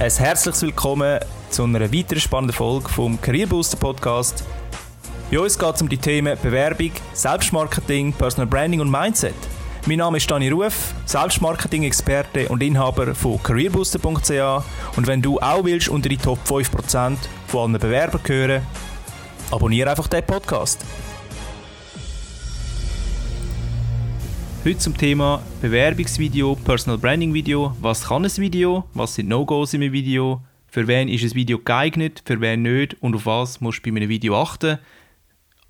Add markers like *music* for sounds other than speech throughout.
Ein herzliches Willkommen zu einer weiteren spannenden Folge vom Career Booster Podcast. Bei uns geht es um die Themen Bewerbung, Selbstmarketing, Personal Branding und Mindset. Mein Name ist Dani Ruf, Selbstmarketing-Experte und Inhaber von careerbooster.ch und wenn du auch willst unter die Top 5% von allen Bewerbern gehören, abonniere einfach den Podcast. Heute zum Thema Bewerbungsvideo, Personal Branding Video. Was kann ein Video? Was sind No-Gos in einem Video? Für wen ist ein Video geeignet? Für wen nicht? Und auf was musst du bei einem Video achten?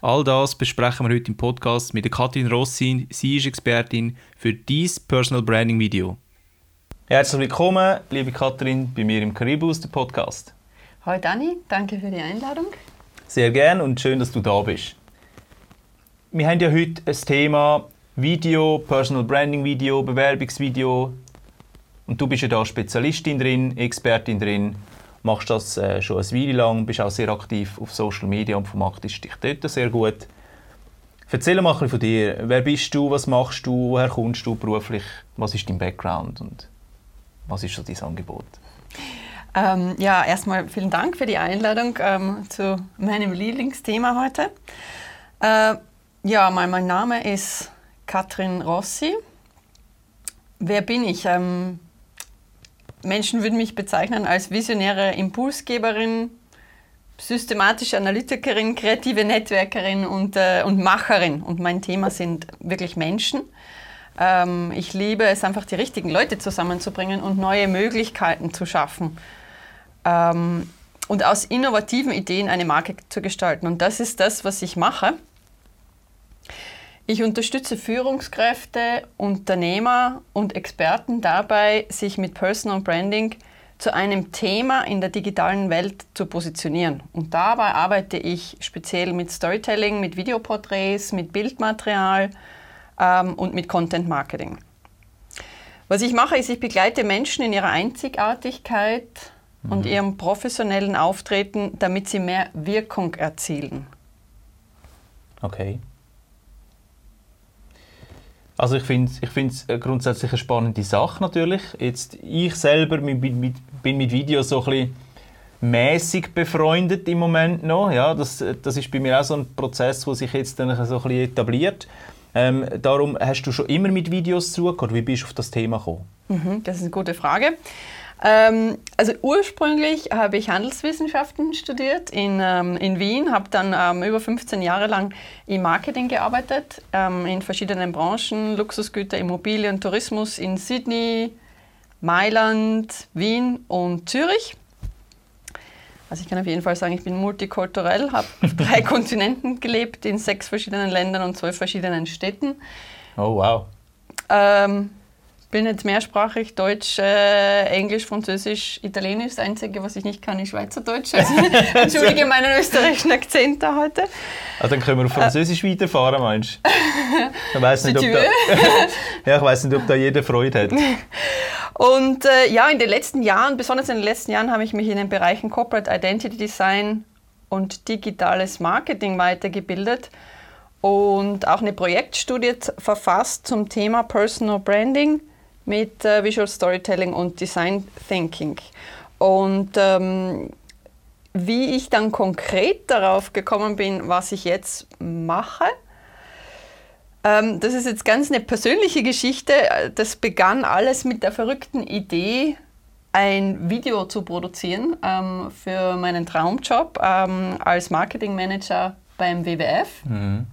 All das besprechen wir heute im Podcast mit der Katrin Rossin. Sie ist Expertin für dieses Personal Branding Video. Herzlich willkommen, liebe Katrin, bei mir im Career Booster Podcast. Hallo Dani, danke für die Einladung. Sehr gern und schön, dass du da bist. Wir haben ja heute ein Thema Video, Personal Branding Video, Bewerbungsvideo. Und du bist ja da Spezialistin drin, Expertin drin, machst das äh, schon eine Weile lang, bist auch sehr aktiv auf Social Media und vermarktest dich dort sehr gut. Erzähl mal von dir. Wer bist du, was machst du, woher kommst du beruflich, was ist dein Background und was ist so dein Angebot? Ähm, ja, erstmal vielen Dank für die Einladung ähm, zu meinem Lieblingsthema heute. Äh, ja, mein, mein Name ist Katrin Rossi. Wer bin ich? Ähm, Menschen würden mich bezeichnen als visionäre Impulsgeberin, systematische Analytikerin, kreative Netzwerkerin und, äh, und Macherin. Und mein Thema sind wirklich Menschen. Ähm, ich liebe es einfach, die richtigen Leute zusammenzubringen und neue Möglichkeiten zu schaffen. Ähm, und aus innovativen Ideen eine Marke zu gestalten. Und das ist das, was ich mache. Ich unterstütze Führungskräfte, Unternehmer und Experten dabei, sich mit Personal Branding zu einem Thema in der digitalen Welt zu positionieren. Und dabei arbeite ich speziell mit Storytelling, mit Videoporträts, mit Bildmaterial ähm, und mit Content Marketing. Was ich mache, ist, ich begleite Menschen in ihrer Einzigartigkeit mhm. und ihrem professionellen Auftreten, damit sie mehr Wirkung erzielen. Okay. Also ich finde es ich grundsätzlich eine spannende Sache natürlich. Jetzt, ich selber mit, mit, bin mit Videos so ein mäßig befreundet im Moment noch. Ja, das, das ist bei mir auch so ein Prozess, der sich jetzt dann so ein etabliert. Ähm, darum hast du schon immer mit Videos zugehört. Wie bist du auf das Thema gekommen? Mhm, das ist eine gute Frage. Ähm, also ursprünglich habe ich Handelswissenschaften studiert in, ähm, in Wien, habe dann ähm, über 15 Jahre lang im Marketing gearbeitet, ähm, in verschiedenen Branchen, Luxusgüter, Immobilien, Tourismus in Sydney, Mailand, Wien und Zürich. Also ich kann auf jeden Fall sagen, ich bin multikulturell, habe auf drei *laughs* Kontinenten gelebt, in sechs verschiedenen Ländern und zwölf verschiedenen Städten. Oh wow. Ähm, bin jetzt mehrsprachig, Deutsch, äh, Englisch, Französisch, Italienisch. Das Einzige, was ich nicht kann, ist Schweizerdeutsch. Also, *laughs* entschuldige meinen österreichischen Akzent da heute. Also dann können wir auf Französisch äh. weiterfahren, meinst du? *laughs* Ich weiß nicht, ob da, *laughs* ja, ich weiß nicht, ob da jeder Freude hat. Und äh, ja, in den letzten Jahren, besonders in den letzten Jahren, habe ich mich in den Bereichen Corporate Identity Design und digitales Marketing weitergebildet und auch eine Projektstudie verfasst zum Thema Personal Branding mit äh, Visual Storytelling und Design Thinking. Und ähm, wie ich dann konkret darauf gekommen bin, was ich jetzt mache, ähm, das ist jetzt ganz eine persönliche Geschichte. Das begann alles mit der verrückten Idee, ein Video zu produzieren ähm, für meinen Traumjob ähm, als Marketing Manager beim WWF. Mhm.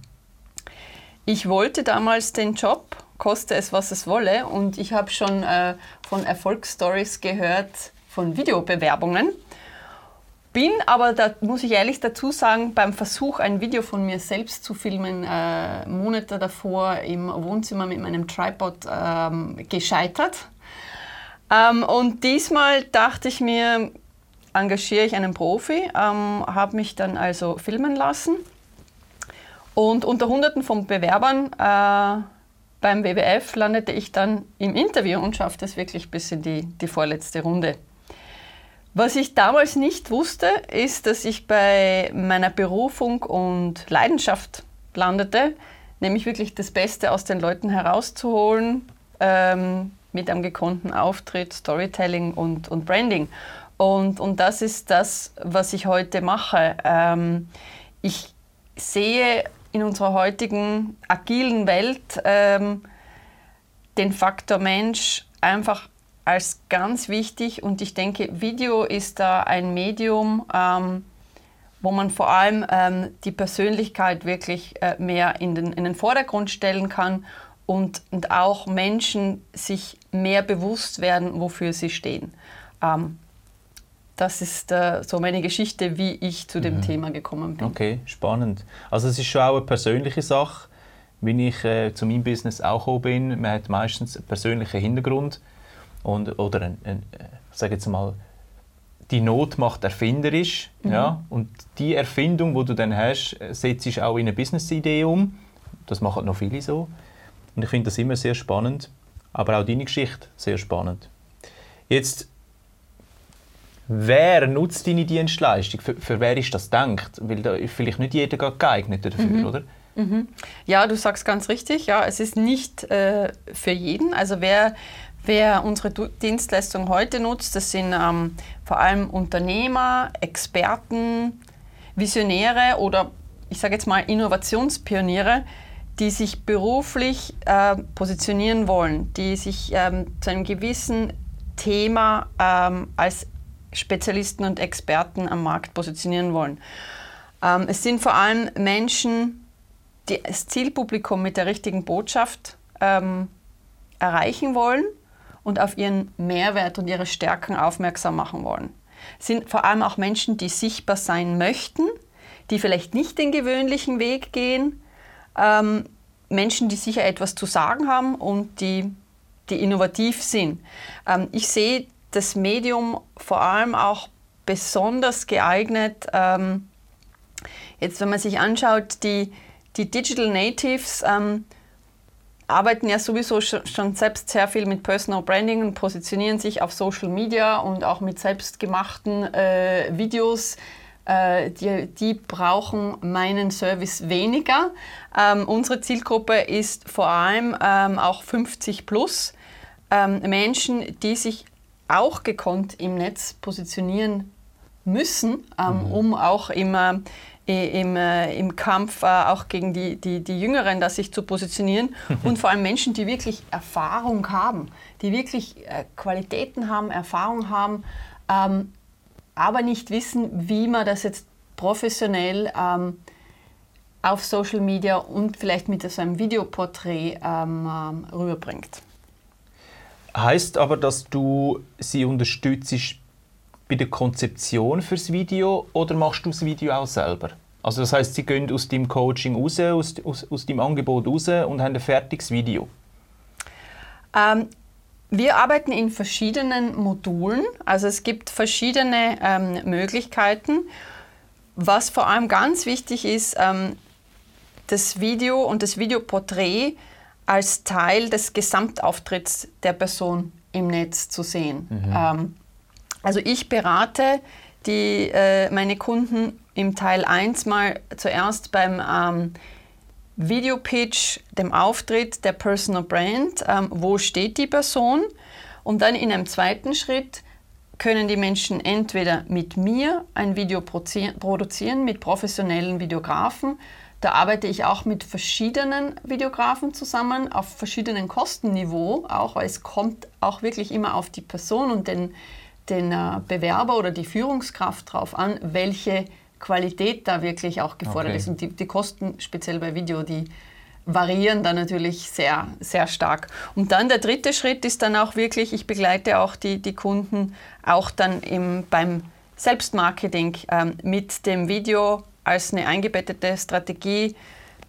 Ich wollte damals den Job koste es, was es wolle. Und ich habe schon äh, von Erfolgsstories gehört, von Videobewerbungen. Bin aber, da muss ich ehrlich dazu sagen, beim Versuch, ein Video von mir selbst zu filmen, äh, Monate davor im Wohnzimmer mit meinem Tripod ähm, gescheitert. Ähm, und diesmal dachte ich mir, engagiere ich einen Profi, ähm, habe mich dann also filmen lassen. Und unter Hunderten von Bewerbern äh, beim WWF landete ich dann im Interview und schaffte es wirklich bis in die, die vorletzte Runde. Was ich damals nicht wusste, ist, dass ich bei meiner Berufung und Leidenschaft landete, nämlich wirklich das Beste aus den Leuten herauszuholen, ähm, mit einem gekonnten Auftritt, Storytelling und, und Branding. Und, und das ist das, was ich heute mache. Ähm, ich sehe in unserer heutigen agilen Welt ähm, den Faktor Mensch einfach als ganz wichtig und ich denke, Video ist da ein Medium, ähm, wo man vor allem ähm, die Persönlichkeit wirklich äh, mehr in den, in den Vordergrund stellen kann und, und auch Menschen sich mehr bewusst werden, wofür sie stehen. Ähm, das ist äh, so meine Geschichte, wie ich zu dem mhm. Thema gekommen bin. Okay, spannend. Also es ist schon auch eine persönliche Sache, wie ich äh, zu meinem Business auch gekommen bin. Man hat meistens einen persönlichen Hintergrund und, oder ein, ein, äh, sage jetzt mal, die Not macht erfinderisch. Mhm. Ja? Und die Erfindung, die du dann hast, setzt sich auch in eine Business-Idee um. Das machen noch viele so. Und ich finde das immer sehr spannend. Aber auch deine Geschichte sehr spannend. Jetzt Wer nutzt deine Dienstleistung? Für, für wer ist das gedacht? Weil da ist vielleicht nicht jeder geeignet dafür, mhm. oder? Mhm. Ja, du sagst ganz richtig. Ja, es ist nicht äh, für jeden. Also wer, wer unsere Dienstleistung heute nutzt, das sind ähm, vor allem Unternehmer, Experten, Visionäre oder ich sage jetzt mal Innovationspioniere, die sich beruflich äh, positionieren wollen, die sich ähm, zu einem gewissen Thema ähm, als Spezialisten und Experten am Markt positionieren wollen. Ähm, es sind vor allem Menschen, die das Zielpublikum mit der richtigen Botschaft ähm, erreichen wollen und auf ihren Mehrwert und ihre Stärken aufmerksam machen wollen. Es sind vor allem auch Menschen, die sichtbar sein möchten, die vielleicht nicht den gewöhnlichen Weg gehen, ähm, Menschen, die sicher etwas zu sagen haben und die, die innovativ sind. Ähm, ich sehe das Medium vor allem auch besonders geeignet, ähm, jetzt wenn man sich anschaut, die, die Digital Natives ähm, arbeiten ja sowieso schon selbst sehr viel mit Personal Branding und positionieren sich auf Social Media und auch mit selbstgemachten äh, Videos. Äh, die, die, brauchen meinen Service weniger. Ähm, unsere Zielgruppe ist vor allem ähm, auch 50 plus ähm, Menschen, die sich auch gekonnt im Netz positionieren müssen, ähm, mhm. um auch immer im, äh, im Kampf äh, auch gegen die, die, die Jüngeren da sich zu positionieren *laughs* und vor allem Menschen, die wirklich Erfahrung haben, die wirklich äh, Qualitäten haben, Erfahrung haben, ähm, aber nicht wissen, wie man das jetzt professionell ähm, auf Social Media und vielleicht mit so einem Videoporträt ähm, ähm rüberbringt. Heißt aber, dass du sie unterstützt bei der Konzeption fürs Video oder machst du das Video auch selber? Also das heißt, sie gehen aus dem Coaching raus, aus, aus, aus dem Angebot raus und haben ein fertiges Video. Ähm, wir arbeiten in verschiedenen Modulen, also es gibt verschiedene ähm, Möglichkeiten. Was vor allem ganz wichtig ist, ähm, das Video und das Videoporträt als Teil des Gesamtauftritts der Person im Netz zu sehen. Mhm. Ähm, also ich berate die, äh, meine Kunden im Teil 1 mal zuerst beim ähm, Videopitch, dem Auftritt der Personal Brand, ähm, wo steht die Person und dann in einem zweiten Schritt können die Menschen entweder mit mir ein Video produzieren, mit professionellen Videografen, da arbeite ich auch mit verschiedenen Videografen zusammen, auf verschiedenen Kostenniveau, auch weil es kommt auch wirklich immer auf die Person und den, den äh, Bewerber oder die Führungskraft drauf an, welche Qualität da wirklich auch gefordert okay. ist. Und die, die Kosten, speziell bei Video, die variieren da natürlich sehr, sehr stark. Und dann der dritte Schritt ist dann auch wirklich, ich begleite auch die, die Kunden auch dann im, beim Selbstmarketing ähm, mit dem Video als eine eingebettete Strategie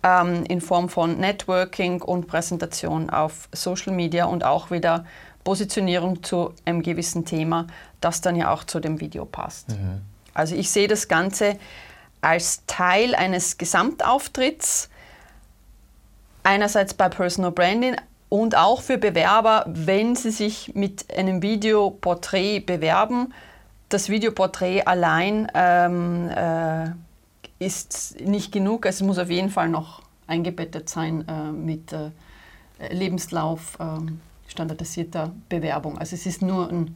ähm, in Form von Networking und Präsentation auf Social Media und auch wieder Positionierung zu einem gewissen Thema, das dann ja auch zu dem Video passt. Mhm. Also ich sehe das Ganze als Teil eines Gesamtauftritts, einerseits bei Personal Branding und auch für Bewerber, wenn sie sich mit einem Videoporträt bewerben. Das Videoporträt allein ähm, äh, ist nicht genug. Es muss auf jeden Fall noch eingebettet sein äh, mit äh, Lebenslauf, äh, standardisierter Bewerbung. Also es ist nur ein,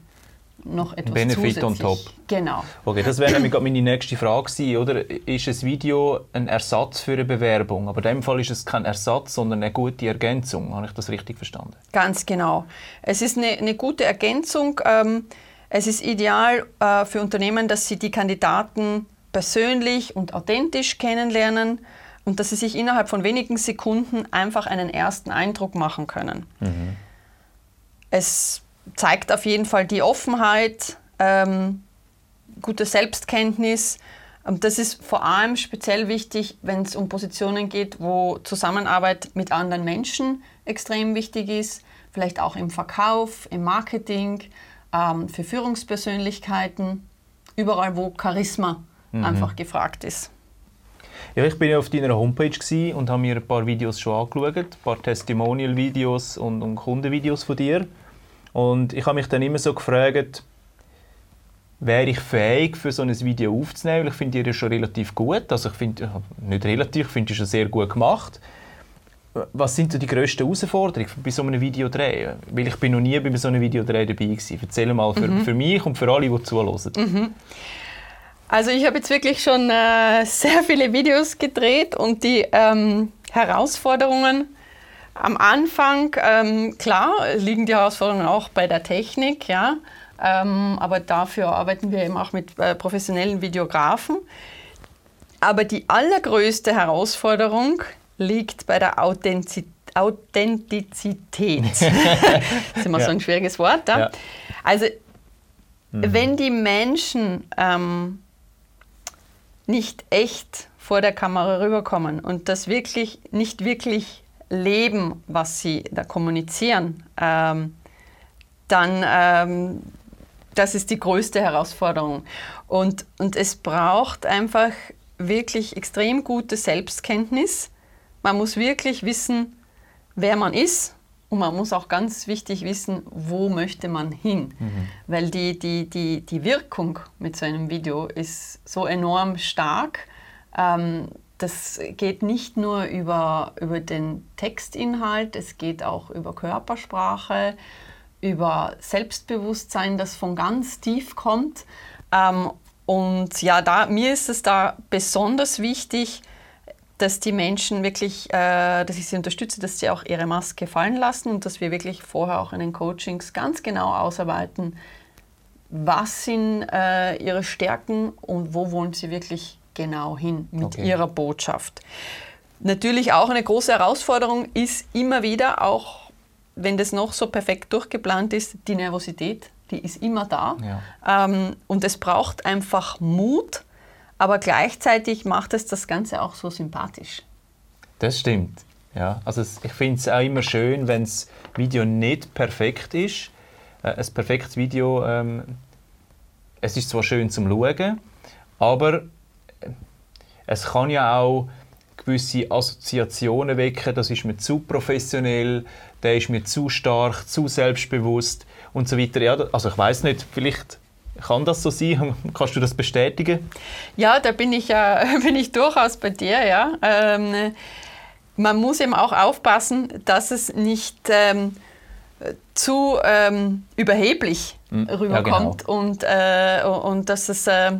noch etwas Benefit zusätzlich. on top. Genau. Okay, das wäre nämlich gerade meine nächste Frage gewesen, oder? Ist ein Video ein Ersatz für eine Bewerbung? Aber in dem Fall ist es kein Ersatz, sondern eine gute Ergänzung. Habe ich das richtig verstanden? Ganz genau. Es ist eine, eine gute Ergänzung. Ähm, es ist ideal äh, für Unternehmen, dass sie die Kandidaten persönlich und authentisch kennenlernen und dass sie sich innerhalb von wenigen Sekunden einfach einen ersten Eindruck machen können. Es zeigt auf jeden Fall die Offenheit, ähm, gute Selbstkenntnis. Und das ist vor allem speziell wichtig, wenn es um Positionen geht, wo Zusammenarbeit mit anderen Menschen extrem wichtig ist, vielleicht auch im Verkauf, im Marketing, ähm, für Führungspersönlichkeiten, überall, wo Charisma einfach gefragt ist. Ja, ich bin ja auf deiner Homepage und habe mir ein paar Videos schon angeschaut, ein paar Testimonial-Videos und, und Kundenvideos von dir. Und ich habe mich dann immer so gefragt, wäre ich fähig, für so ein Video aufzunehmen? Weil ich finde ja schon relativ gut. Also ich finde, nicht relativ, ich finde die schon sehr gut gemacht. Was sind so die grössten Herausforderungen bei so einem Videodreh? Weil ich bin noch nie bei so einem Videodreh dabei gewesen. Erzähl mal für, für mich und für alle, die zuhören. Also ich habe jetzt wirklich schon äh, sehr viele Videos gedreht und die ähm, Herausforderungen am Anfang, ähm, klar, liegen die Herausforderungen auch bei der Technik, ja, ähm, aber dafür arbeiten wir eben auch mit äh, professionellen Videografen. Aber die allergrößte Herausforderung liegt bei der Authentiz Authentizität. *laughs* das ist immer Ja. so ein schwieriges Wort. Ja? Ja. Also wenn die Menschen ähm, nicht echt vor der Kamera rüberkommen und das wirklich nicht wirklich leben, was sie da kommunizieren, ähm, dann ähm, das ist die größte Herausforderung. Und, und es braucht einfach wirklich extrem gute Selbstkenntnis. Man muss wirklich wissen, wer man ist und man muss auch ganz wichtig wissen, wo möchte man hin. Weil die, die, die, die Wirkung mit so einem Video ist so enorm stark. Ähm, das geht nicht nur über, über den Textinhalt, es geht auch über Körpersprache, über Selbstbewusstsein, das von ganz tief kommt. Ähm, und ja, da, mir ist es da besonders wichtig, dass die Menschen wirklich, äh, dass ich sie unterstütze, dass sie auch ihre Maske fallen lassen und dass wir wirklich vorher auch in den Coachings ganz genau ausarbeiten, was sind äh, ihre Stärken und wo wollen sie wirklich genau hin mit Okay. ihrer Botschaft. Natürlich auch eine große Herausforderung ist immer wieder, auch wenn das noch so perfekt durchgeplant ist, die Nervosität, die ist immer da. Ja. Ähm, und es braucht einfach Mut, aber gleichzeitig macht es das Ganze auch so sympathisch. Das stimmt. Ja, also es, ich finde es auch immer schön, wenn das Video nicht perfekt ist. Äh, ein perfektes Video, ähm, es ist zwar schön zum Schauen, aber äh, es kann ja auch gewisse Assoziationen wecken. Das ist mir zu professionell, der ist mir zu stark, zu selbstbewusst und so weiter. Ja, also ich weiß nicht, vielleicht kann das so sein. *laughs* Kannst du das bestätigen? Ja, da bin ich, äh, *laughs* bin ich durchaus bei dir. Ja. Ähm, man muss eben auch aufpassen, dass es nicht ähm, zu ähm, überheblich rüberkommt und, äh, und dass es äh,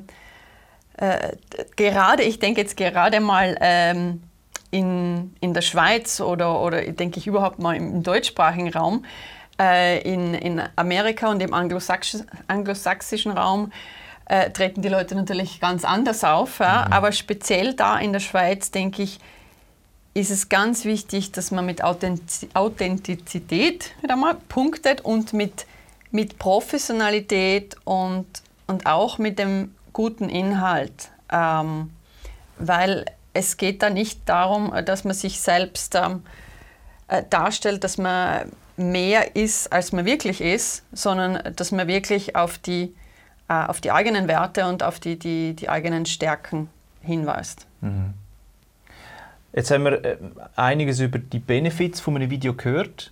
äh, gerade, ich denke jetzt gerade mal ähm, in, in der Schweiz oder, oder denke ich überhaupt mal im deutschsprachigen Raum, in, in Amerika und im anglosachs anglosächsischen Raum äh, treten die Leute natürlich ganz anders auf. Ja? Aber speziell da in der Schweiz, denke ich, ist es ganz wichtig, dass man mit Authentiz Authentizität wieder mal punktet und mit, mit Professionalität und, und auch mit dem guten Inhalt. Ähm, weil es geht da nicht darum, dass man sich selbst ähm, äh, darstellt, dass man mehr ist, als man wirklich ist, sondern dass man wirklich auf die, äh, auf die eigenen Werte und auf die, die, die eigenen Stärken hinweist. Jetzt haben wir äh, einiges über die Benefits von einem Video gehört.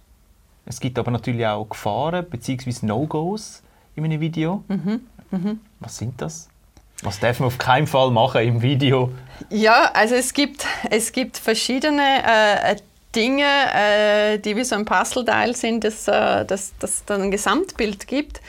Es gibt aber natürlich auch Gefahren bzw. No-Gos in einem Video. Was sind das? Was darf man auf keinen Fall machen im Video? Ja, also es gibt, es gibt verschiedene äh, Dinge, äh, die wie so ein Puzzleteil sind, das, äh, das, das dann ein Gesamtbild gibt.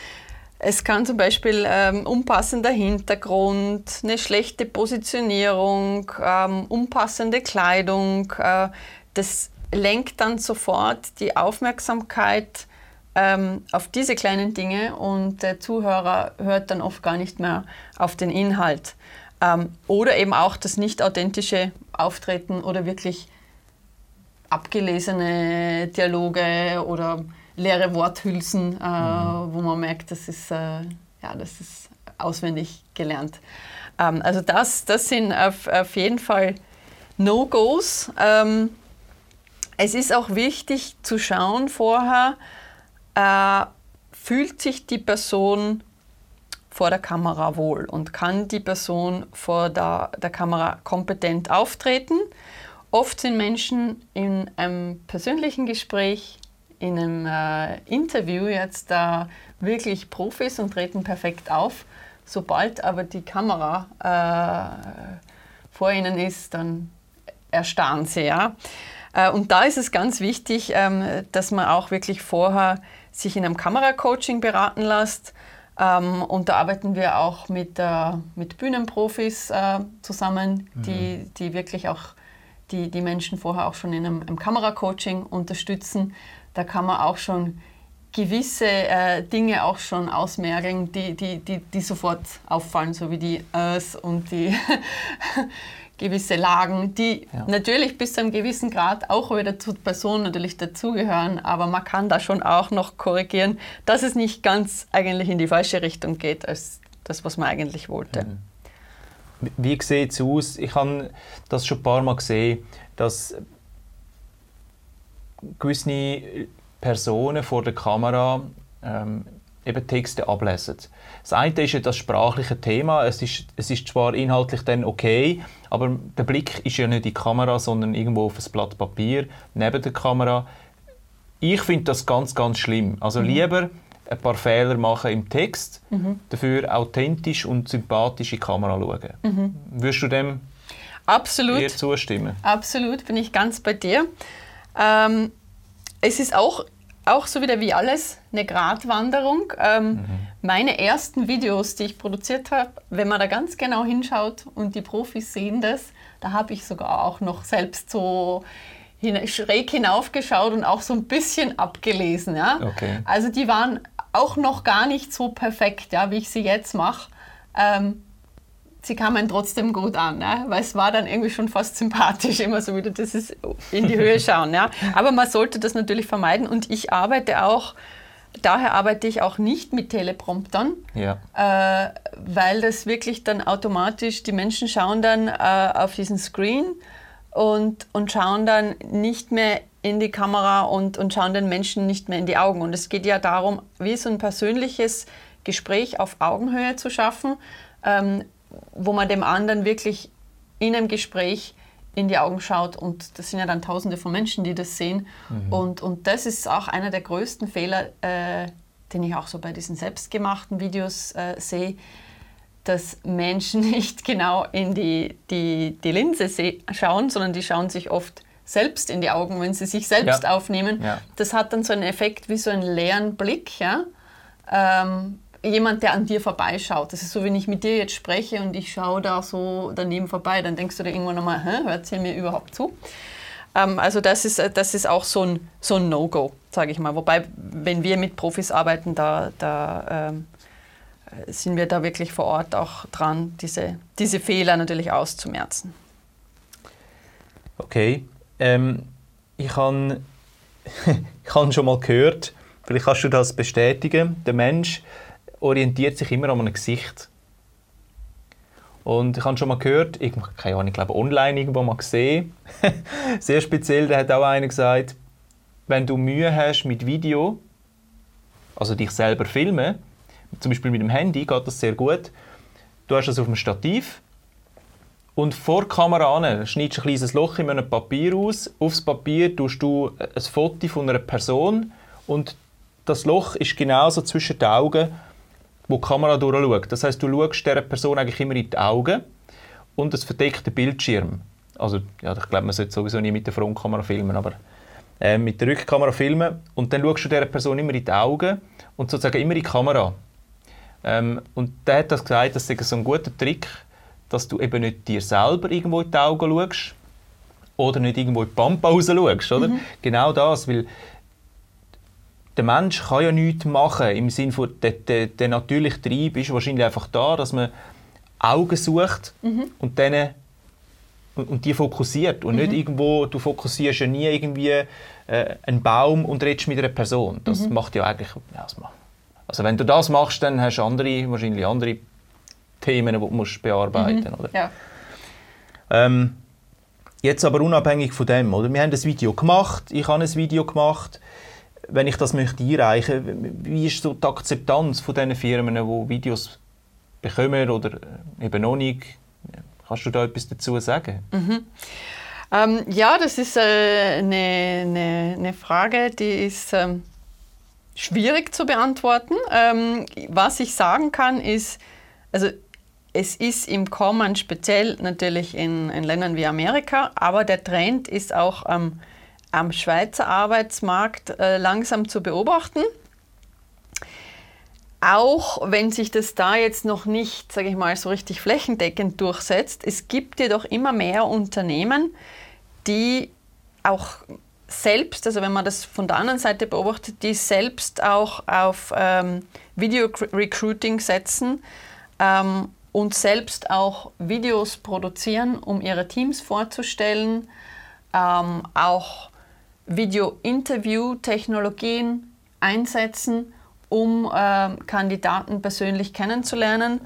Es kann zum Beispiel ähm, unpassender Hintergrund, eine schlechte Positionierung, ähm, unpassende Kleidung. Äh, das lenkt dann sofort die Aufmerksamkeit ähm, auf diese kleinen Dinge und der Zuhörer hört dann oft gar nicht mehr auf den Inhalt. Ähm, oder eben auch das nicht authentische Auftreten oder wirklich abgelesene Dialoge oder leere Worthülsen, äh, mhm. wo man merkt, das ist, äh, ja, das ist auswendig gelernt. Ähm, also das, das sind auf, auf jeden Fall No-Gos. Ähm, es ist auch wichtig zu schauen vorher, äh, fühlt sich die Person vor der Kamera wohl und kann die Person vor der, der Kamera kompetent auftreten. Oft sind Menschen in einem persönlichen Gespräch, in einem äh, Interview jetzt da wirklich Profis und treten perfekt auf. Sobald aber die Kamera äh, vor ihnen ist, dann erstarren sie. Ja? Äh, und da ist es ganz wichtig, ähm, dass man auch wirklich vorher sich in einem Kameracoaching beraten lässt. Ähm, und da arbeiten wir auch mit, äh, mit Bühnenprofis äh, zusammen, mhm. die, die wirklich auch die, die Menschen vorher auch schon in einem, einem Kameracoaching unterstützen. Da kann man auch schon gewisse äh, Dinge auch schon ausmerken, die, die, die, die sofort auffallen, so wie die Ös und die *laughs* gewisse Lagen, die ja. natürlich bis zu einem gewissen Grad auch wieder zur Person natürlich dazugehören, aber man kann da schon auch noch korrigieren, dass es nicht ganz eigentlich in die falsche Richtung geht, als das, was man eigentlich wollte. Mhm. Wie sieht es aus? Ich habe das schon ein paar Mal gesehen, dass gewisse Personen vor der Kamera ähm, eben Texte ablesen. Das eine ist ja das sprachliche Thema. Es ist, es ist zwar inhaltlich dann okay, aber der Blick ist ja nicht in die Kamera, sondern irgendwo auf ein Blatt Papier neben der Kamera. Ich finde das ganz, ganz schlimm. Also mhm. lieber ein paar Fehler machen im Text, mhm. dafür authentisch und sympathisch in die Kamera schauen. Mhm. Würdest du dem Absolut. zustimmen? Absolut, bin ich ganz bei dir. Ähm, es ist auch auch so wieder wie alles eine Gratwanderung. Ähm, mhm. Meine ersten Videos, die ich produziert habe, wenn man da ganz genau hinschaut und die Profis sehen das, da habe ich sogar auch noch selbst so hin, schräg hinaufgeschaut und auch so ein bisschen abgelesen. Ja? Okay. Also die waren auch noch gar nicht so perfekt, ja, wie ich sie jetzt mache. Ähm, sie kamen trotzdem gut an, ne? weil es war dann irgendwie schon fast sympathisch, immer so wieder das ist in die Höhe schauen. Ja? Aber man sollte das natürlich vermeiden und ich arbeite auch, daher arbeite ich auch nicht mit Telepromptern, ja. äh, weil das wirklich dann automatisch, die Menschen schauen dann äh, auf diesen Screen und, und schauen dann nicht mehr in die Kamera und, und schauen den Menschen nicht mehr in die Augen. Und es geht ja darum, wie so ein persönliches Gespräch auf Augenhöhe zu schaffen. Ähm, wo man dem anderen wirklich in einem Gespräch in die Augen schaut und das sind ja dann tausende von Menschen, die das sehen mhm. und, und das ist auch einer der größten Fehler, äh, den ich auch so bei diesen selbstgemachten Videos äh, sehe, dass Menschen *laughs* nicht genau in die, die, die Linse schauen, sondern die schauen sich oft selbst in die Augen, wenn sie sich selbst ja. aufnehmen. Ja. Das hat dann so einen Effekt wie so einen leeren Blick, ja? Ähm, jemand, der an dir vorbeischaut. Das ist so, wenn ich mit dir jetzt spreche und ich schaue da so daneben vorbei, dann denkst du dir irgendwann nochmal, hört sie mir überhaupt zu? Ähm, also das ist, das ist auch so ein, so ein No-Go, sage ich mal. Wobei, wenn wir mit Profis arbeiten, da, da ähm, sind wir da wirklich vor Ort auch dran, diese, diese Fehler natürlich auszumerzen. Okay. Ähm, ich habe *laughs* ich schon mal gehört, vielleicht kannst du das bestätigen, der Mensch orientiert sich immer an einem Gesicht. Und ich habe schon mal gehört, ich, keine Ahnung, ich glaube online irgendwo mal gesehen, *laughs* sehr speziell, da hat auch einer gesagt, wenn du Mühe hast mit Video, also dich selber filmen, zum Beispiel mit dem Handy geht das sehr gut, du hast das auf dem Stativ und vor der Kamera an, schneidest ein kleines Loch in einem Papier aus, aufs Papier tust du ein Foto von einer Person und das Loch ist genauso zwischen den Augen wo die Kamera durchschaut. Das heißt, du schaust dieser Person eigentlich immer in die Augen und es verdeckt Bildschirm. Also, ja, ich glaube, man sollte sowieso nie mit der Frontkamera filmen, aber äh, mit der Rückkamera filmen und dann schaust du dieser Person immer in die Augen und sozusagen immer in die Kamera. Ähm, und der hat das gesagt, das sei so ein guter Trick, dass du eben nicht dir selber irgendwo in die Augen schaust oder nicht irgendwo in die Pampa raus schaust, oder? Mhm. Genau das, weil der Mensch kann ja nichts machen im Sinne von der, der, der natürliche Trieb ist wahrscheinlich einfach da, dass man Augen sucht mhm. und dann und, und die fokussiert und mhm. nicht irgendwo du fokussierst ja nie irgendwie äh, einen Baum und redest mit einer Person das mhm. macht ja eigentlich ja, also wenn du das machst dann hast du andere wahrscheinlich andere Themen die du musst bearbeiten mhm. oder ja. ähm, jetzt aber unabhängig von dem oder wir haben das Video gemacht ich habe ein Video gemacht wenn ich das möchte einreichen wie ist so die Akzeptanz von diesen Firmen die Videos bekommen oder eben noch nicht Kannst du da etwas dazu sagen? Mhm. Ähm, ja, das ist äh, eine, eine, eine, Frage, die ist ähm, schwierig zu beantworten. Ähm, was ich sagen kann, ist, also es ist im Kommen speziell natürlich in, in Ländern wie Amerika, aber der Trend ist auch am Schweizer Arbeitsmarkt äh, langsam zu beobachten. Auch wenn sich das da jetzt noch nicht, sage ich mal, so richtig flächendeckend durchsetzt, es gibt jedoch immer mehr Unternehmen, die auch selbst, also wenn man das von der anderen Seite beobachtet, die selbst auch auf ähm, Video Recruiting setzen ähm, und selbst auch Videos produzieren, um ihre Teams vorzustellen, ähm, auch Video-Interview-Technologien einsetzen um äh, Kandidaten persönlich kennenzulernen.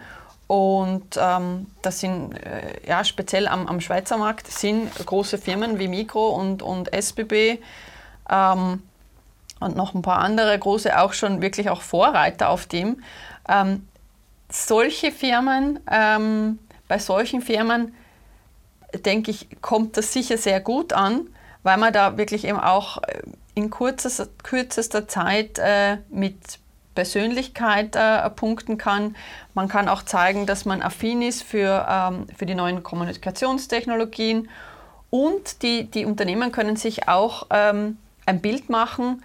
Und ähm, das sind äh, ja, speziell am, am Schweizer Markt sind große Firmen wie Mikro und, und SBB ähm, und noch ein paar andere große auch schon wirklich auch Vorreiter auf dem. Ähm, solche Firmen, ähm, bei solchen Firmen denke ich, kommt das sicher sehr gut an, weil man da wirklich eben auch äh, in kürzester, kürzester Zeit äh, mit Persönlichkeit äh, punkten kann. Man kann auch zeigen, dass man affin ist für, ähm, für die neuen Kommunikationstechnologien. Und die, die Unternehmen können sich auch ähm, ein Bild machen,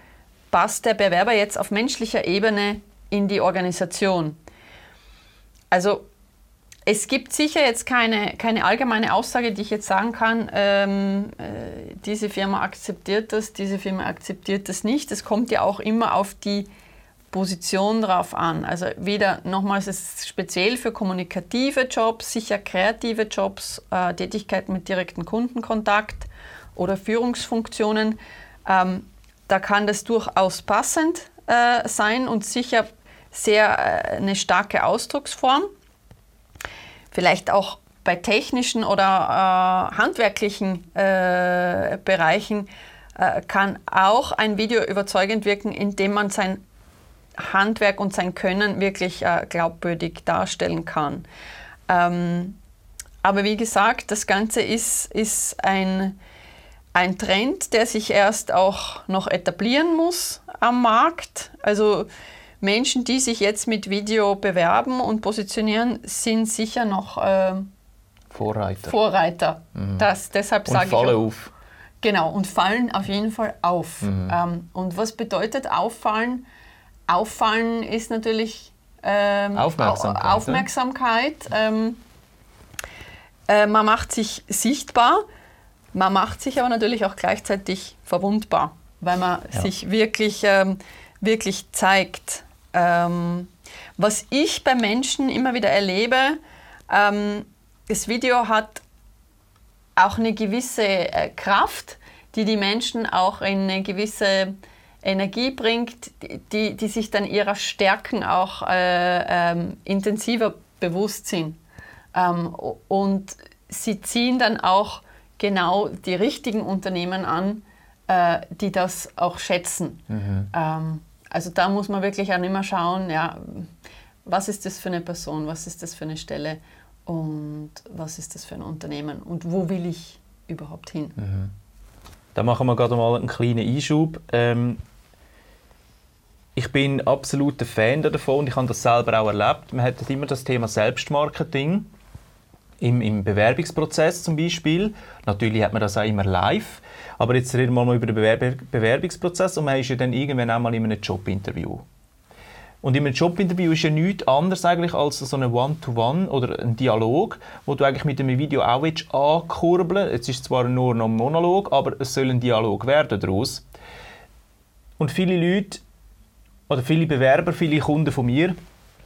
passt der Bewerber jetzt auf menschlicher Ebene in die Organisation. Also es gibt sicher jetzt keine, keine allgemeine Aussage, die ich jetzt sagen kann, ähm, äh, diese Firma akzeptiert das, diese Firma akzeptiert das nicht. Es kommt ja auch immer auf die Position drauf an. Also wieder nochmals, es ist speziell für kommunikative Jobs, sicher kreative Jobs, äh, Tätigkeiten mit direktem Kundenkontakt oder Führungsfunktionen. Ähm, da kann das durchaus passend äh, sein und sicher sehr äh, eine starke Ausdrucksform. Vielleicht auch bei technischen oder äh, handwerklichen äh, Bereichen äh, kann auch ein Video überzeugend wirken, indem man sein Handwerk und sein Können wirklich äh, glaubwürdig darstellen kann. Ähm, aber wie gesagt, das Ganze ist, ist ein, ein Trend, der sich erst auch noch etablieren muss am Markt. Also Menschen, die sich jetzt mit Video bewerben und positionieren, sind sicher noch äh, Vorreiter. Vorreiter. Mhm. Das, deshalb sage ich. Auch, auf. Genau, und fallen auf jeden Fall auf. Mhm. Ähm, und was bedeutet auffallen? Auffallen ist natürlich ähm, Aufmerksamkeit. Aufmerksamkeit. Ähm, äh, man macht sich sichtbar, man macht sich aber natürlich auch gleichzeitig verwundbar, weil man ja. sich wirklich, ähm, wirklich zeigt. Ähm, was ich bei Menschen immer wieder erlebe, ähm, das Video hat auch eine gewisse äh, Kraft, die die Menschen auch in eine gewisse Energie bringt, die, die sich dann ihrer Stärken auch äh, ähm, intensiver bewusst sind. Ähm, und sie ziehen dann auch genau die richtigen Unternehmen an, äh, die das auch schätzen. Mhm. Ähm, also da muss man wirklich auch immer schauen, ja, was ist das für eine Person, was ist das für eine Stelle und was ist das für ein Unternehmen und wo will ich überhaupt hin. Mhm. Da machen wir gerade mal einen kleinen Einschub. Ähm, ich bin absoluter Fan davon und ich habe das selber auch erlebt. Man hat immer das Thema Selbstmarketing im, im Bewerbungsprozess zum Beispiel. Natürlich hat man das auch immer live. Aber jetzt reden wir mal über den Bewerb Bewerbungsprozess und man ist ja dann irgendwann einmal in einem Jobinterview. Und in einem Jobinterview ist ja nichts anderes eigentlich als so ein One-to-One oder ein Dialog, wo du eigentlich mit einem Video auch willst ankurbeln Jetzt ist zwar nur noch ein Monolog, aber es soll ein Dialog werden daraus. Und viele Leute oder viele Bewerber, viele Kunden von mir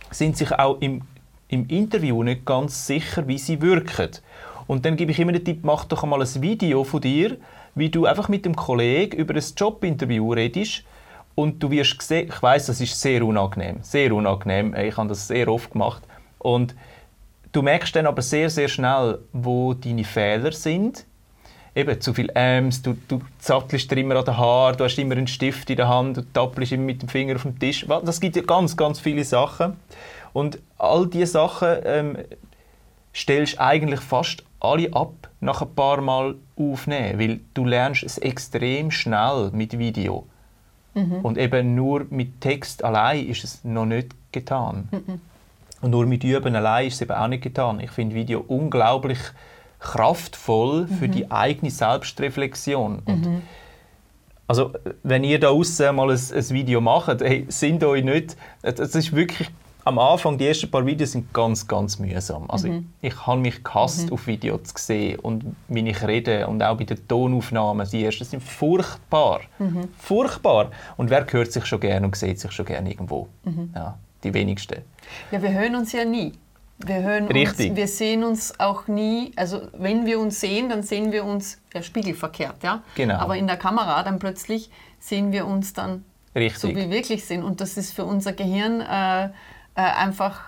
sind sich auch im, im Interview nicht ganz sicher, wie sie wirken. Und dann gebe ich immer den Tipp, mach doch einmal ein Video von dir, wie du einfach mit dem Kollegen über ein Jobinterview redest und du wirst sehen, ich weiß, das ist sehr unangenehm, sehr unangenehm. Ich habe das sehr oft gemacht und du merkst dann aber sehr sehr schnell, wo deine Fehler sind. Eben zu viel Äms, du, du zattelst dir immer an den Haaren, du hast immer einen Stift in der Hand, du tappelst immer mit dem Finger auf dem Tisch. Das gibt ja ganz ganz viele Sachen und all diese Sachen ähm, stellst eigentlich fast alle ab nach ein paar Mal aufnehmen, weil du lernst es extrem schnell mit Video. Mhm. Und eben nur mit Text allein ist es noch nicht getan. Mhm. Und nur mit Üben allein ist es eben auch nicht getan. Ich finde Video unglaublich kraftvoll für mhm. die eigene Selbstreflexion. Und mhm. also, wenn ihr da außen mal ein, ein Video macht, hey, sind euch nicht, das ist wirklich am Anfang, die ersten paar Videos sind ganz, ganz mühsam. Also mhm. ich, ich habe mich gehasst, mhm. auf Video zu sehen und wie ich rede und auch bei den Tonaufnahmen, die ersten sind furchtbar. Mhm. Furchtbar. Und wer hört sich schon gerne und sieht sich schon gerne irgendwo? Mhm. Ja, die wenigsten. Ja, wir hören uns ja nie. Wir hören Richtig. uns, wir sehen uns auch nie, also wenn wir uns sehen, dann sehen wir uns ja, spiegelverkehrt, ja. Genau. Aber in der Kamera dann plötzlich sehen wir uns dann Richtig. so, wie wir wirklich sind. Und das ist für unser Gehirn äh, äh, einfach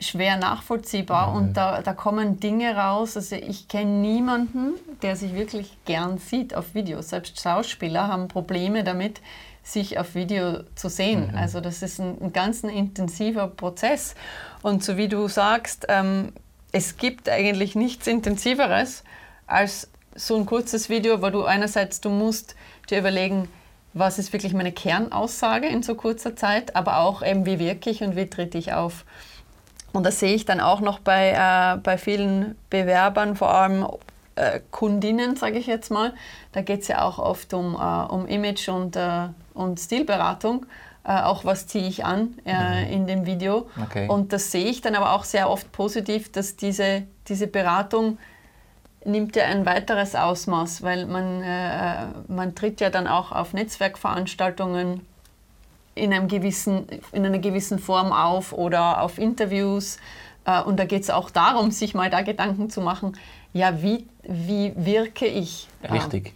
schwer nachvollziehbar mhm. und da, da kommen Dinge raus. Also ich kenne niemanden, der sich wirklich gern sieht auf Video. Selbst Schauspieler haben Probleme damit, sich auf Video zu sehen. Mhm. Also das ist ein, ein ganz intensiver Prozess. Und so wie du sagst, ähm, es gibt eigentlich nichts Intensiveres als so ein kurzes Video, wo du einerseits, du musst dir überlegen, was ist wirklich meine Kernaussage in so kurzer Zeit, aber auch eben, wie wirke ich und wie trete ich auf. Und das sehe ich dann auch noch bei, äh, bei vielen Bewerbern, vor allem äh, Kundinnen, sage ich jetzt mal. Da geht es ja auch oft um, äh, um Image und, äh, und Stilberatung. Äh, auch was ziehe ich an äh, mhm. in dem Video. Okay. Und das sehe ich dann aber auch sehr oft positiv, dass diese, diese Beratung nimmt ja ein weiteres Ausmaß, weil man, äh, man tritt ja dann auch auf Netzwerkveranstaltungen in, einem gewissen, in einer gewissen Form auf oder auf Interviews. Äh, und da geht es auch darum, sich mal da Gedanken zu machen, ja, wie, wie wirke ich? Richtig.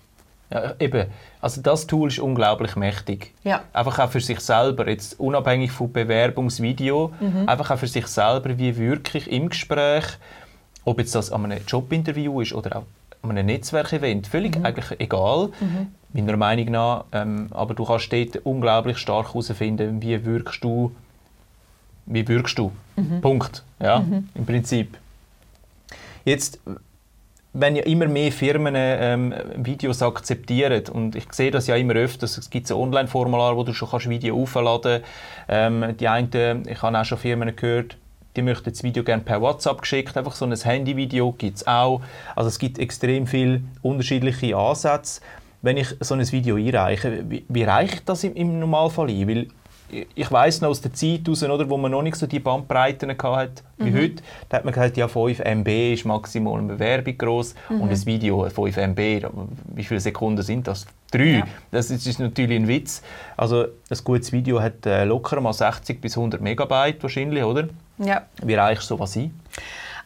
Ja, eben. Also das Tool ist unglaublich mächtig. Ja. Einfach auch für sich selber, jetzt unabhängig vom Bewerbungsvideo, mhm. einfach auch für sich selber, wie wirklich im Gespräch ob jetzt das an einem Jobinterview ist oder auch an einem Netzwerkevent, völlig mhm. eigentlich egal, mhm. meiner Meinung nach. Ähm, aber du kannst dort unglaublich stark herausfinden, wie wirkst du, wie wirkst du. Mhm. Punkt. Ja, mhm. im Prinzip. Jetzt, wenn ja immer mehr Firmen ähm, Videos akzeptieren und ich sehe das ja immer öfters, es gibt ein Online-Formular, wo du schon kannst Video aufladen kannst. Ähm, die einen, ich habe auch schon Firmen gehört, die möchten das Video gerne per WhatsApp geschickt, einfach so ein Handyvideo gibt es auch. Also es gibt extrem viele unterschiedliche Ansätze. Wenn ich so ein Video einreiche, wie, wie reiche ich das im, im Normalfall ein? Weil ich weiß noch aus der Zeit raus, oder, wo man noch nicht so die Bandbreiten hatte wie mhm. heute, da hat man gesagt, ja 5 MB ist maximal eine Bewerbung groß mhm. und ein Video 5 MB, wie viele Sekunden sind das? Drei. Ja. Das ist natürlich ein Witz. Also ein gutes Video hat äh, locker mal 60 bis 100 Megabyte wahrscheinlich, oder? Ja. Wie reichst du sowas ein?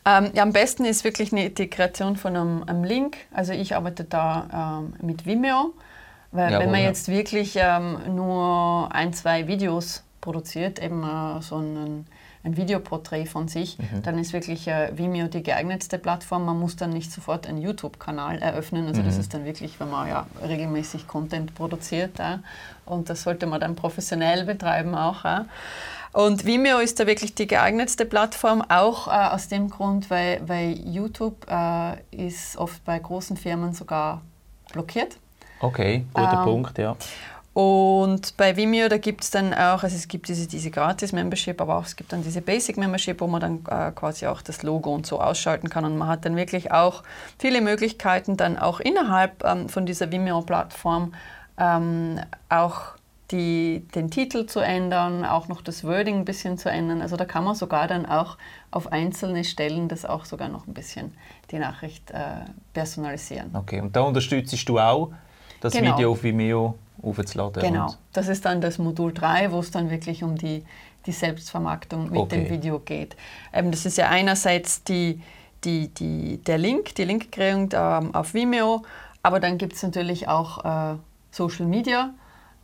Ähm, ja, am besten ist wirklich eine Integration von einem, einem Link. Also ich arbeite da ähm, mit Vimeo. Weil Jawohl, wenn man jetzt wirklich ähm, nur ein, zwei Videos produziert, eben äh, so ein, ein Videoporträt von sich, mhm. dann ist wirklich äh, Vimeo die geeignetste Plattform. Man muss dann nicht sofort einen YouTube-Kanal eröffnen. Also mhm. das ist dann wirklich, wenn man ja regelmäßig Content produziert. Ja. Und das sollte man dann professionell betreiben auch. Ja. Und Vimeo ist da wirklich die geeignetste Plattform, auch äh, aus dem Grund, weil, weil YouTube äh, ist oft bei großen Firmen sogar blockiert. Okay, guter ähm, Punkt, ja. Und bei Vimeo, da gibt es dann auch, also es gibt diese, diese Gratis-Membership, aber auch es gibt dann diese Basic-Membership, wo man dann äh, quasi auch das Logo und so ausschalten kann. Und man hat dann wirklich auch viele Möglichkeiten, dann auch innerhalb ähm, von dieser Vimeo-Plattform ähm, auch die, den Titel zu ändern, auch noch das Wording ein bisschen zu ändern. Also da kann man sogar dann auch auf einzelne Stellen das auch sogar noch ein bisschen die Nachricht äh, personalisieren. Okay, und da unterstützt du auch, das genau. Video auf Vimeo aufzuladen? Genau, das ist dann das Modul 3, wo es dann wirklich um die, die Selbstvermarktung mit okay. dem Video geht. Ähm, das ist ja einerseits die, die, die, der Link, die Linkkrönung ähm, auf Vimeo, aber dann gibt es natürlich auch äh, Social Media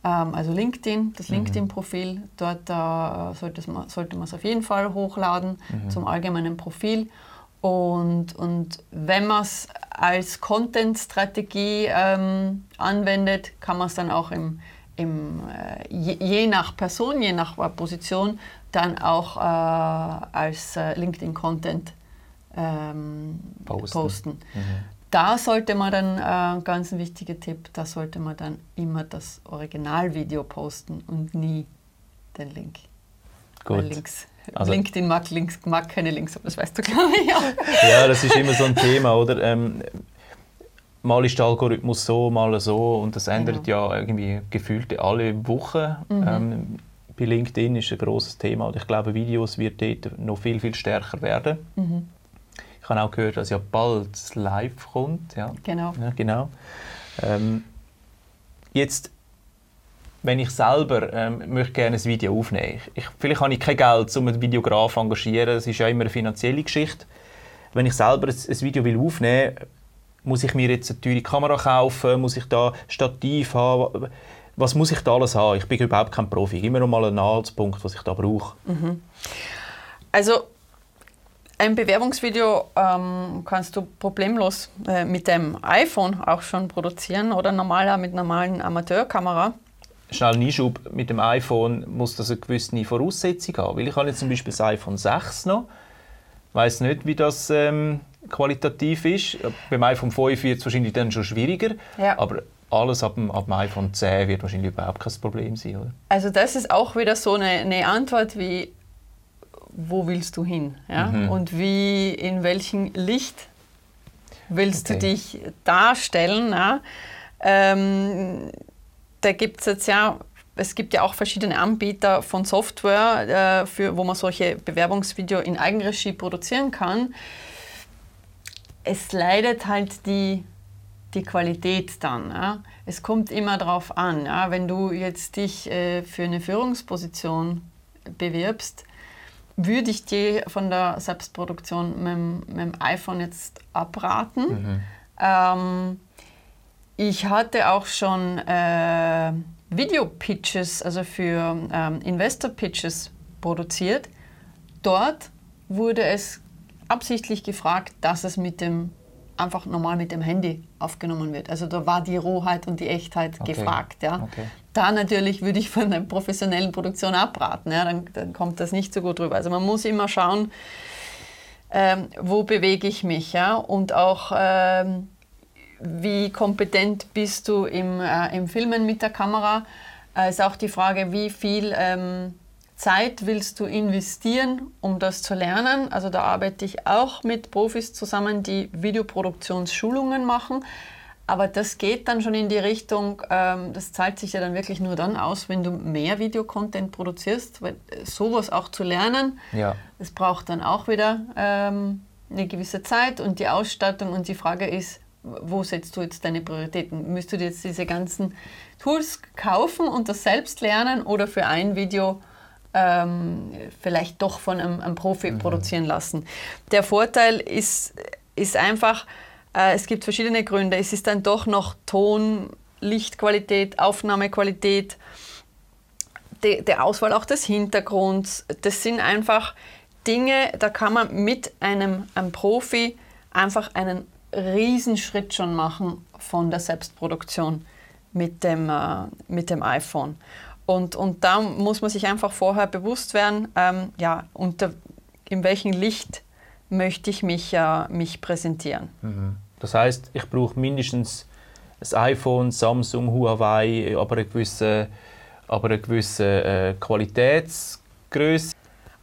also LinkedIn, das mhm. LinkedIn-Profil. Dort äh, sollte man es auf jeden Fall hochladen mhm. zum allgemeinen Profil. Und, und wenn man es als Content-Strategie ähm, anwendet, kann man es dann auch im, im, äh, je, je, nach Person, je nach Position, dann auch äh, als äh, LinkedIn-Content ähm, posten. posten. Mhm da sollte man dann, äh, ganz ein wichtiger Tipp, da sollte man dann immer das Originalvideo posten und nie den Link. Gut. Weil Links, also, LinkedIn mag, Links, mag keine Links, aber das weißt du, glaube ich auch. *laughs* ja, das ist immer so ein Thema, oder? Ähm, mal ist der Algorithmus so, mal so und das ändert genau. ja irgendwie gefühlt alle Wochen. Mhm. Ähm, bei LinkedIn ist ein großes Thema und ich glaube, Videos wird dort noch viel, viel stärker werden. Mhm. Ich habe auch gehört, dass ja bald das Live kommt. Ja. Genau. Ja, genau. Ähm, jetzt, wenn ich selber ähm, möchte gerne ein Video aufnehmen ich, Vielleicht habe ich kein Geld, um einen Videograf zu engagieren. Das ist ja immer eine finanzielle Geschichte. Wenn ich selber ein, ein Video will aufnehmen will, muss ich mir jetzt eine teure Kamera kaufen? Muss ich da Stativ haben? Was muss ich da alles haben? Ich bin überhaupt kein Profi. Immer noch mal ein Anhaltspunkt, was ich da brauche. Mhm. Also ein Bewerbungsvideo ähm, kannst du problemlos äh, mit dem iPhone auch schon produzieren oder normaler mit normalen Amateurkamera. Schnell ein Einschub, mit dem iPhone muss das eine gewisse Voraussetzung haben. Weil ich habe jetzt zum Beispiel das iPhone 6 noch. Ich weiß nicht, wie das ähm, qualitativ ist. Beim iPhone 5 wird es wahrscheinlich dann schon schwieriger. Ja. Aber alles ab dem, ab dem iPhone 10 wird wahrscheinlich überhaupt kein Problem sein, oder? Also das ist auch wieder so eine, eine Antwort wie wo willst du hin? Ja? Mhm. Und wie, in welchem Licht willst okay. du dich darstellen? Ja? Ähm, da gibt es jetzt ja, es gibt ja auch verschiedene Anbieter von Software, äh, für, wo man solche Bewerbungsvideo in Eigenregie produzieren kann. Es leidet halt die, die Qualität dann. Ja? Es kommt immer darauf an, ja? wenn du jetzt dich äh, für eine Führungsposition bewirbst, würde ich dir von der Selbstproduktion mit, mit dem iPhone jetzt abraten. Mhm. Ähm, ich hatte auch schon äh, Video-Pitches, also für ähm, Investor-Pitches produziert. Dort wurde es absichtlich gefragt, dass es mit dem einfach normal mit dem Handy aufgenommen wird. Also da war die Rohheit und die Echtheit okay. gefragt. Ja. Okay. Da natürlich würde ich von einer professionellen Produktion abraten. Ja. Dann, dann, kommt das nicht so gut rüber. Also man muss immer schauen, ähm, wo bewege ich mich. Ja. Und auch, ähm, wie kompetent bist du im, äh, im Filmen mit der Kamera. Äh, ist auch die Frage, wie viel... Ähm, Zeit willst du investieren, um das zu lernen? Also da arbeite ich auch mit Profis zusammen, die Videoproduktionsschulungen machen. Aber das geht dann schon in die Richtung, ähm, das zahlt sich ja dann wirklich nur dann aus, wenn du mehr Videocontent produzierst, weil äh, sowas auch zu lernen, ja. das braucht dann auch wieder ähm, eine gewisse Zeit und die Ausstattung. Und die Frage ist, wo setzt du jetzt deine Prioritäten? Müsst du jetzt diese ganzen Tools kaufen und das selbst lernen oder für ein Video ähm, vielleicht doch von einem, einem Profi mhm. produzieren lassen. Der Vorteil ist, ist einfach, es gibt verschiedene Gründe. Es ist dann doch noch Ton, Lichtqualität, Aufnahmequalität, die, der Auswahl auch des Hintergrunds. Das sind einfach Dinge, da kann man mit einem, einem Profi einfach einen Riesenschritt schon machen von der Selbstproduktion mit dem, äh, mit dem iPhone. Und, und da muss man sich einfach vorher bewusst werden, ähm, ja, unter, in welchem Licht möchte ich mich, äh, mich präsentieren. Mhm. Das heißt, ich brauche mindestens ein iPhone, Samsung, Huawei, aber eine gewisse, aber eine gewisse äh, Qualitätsgröße.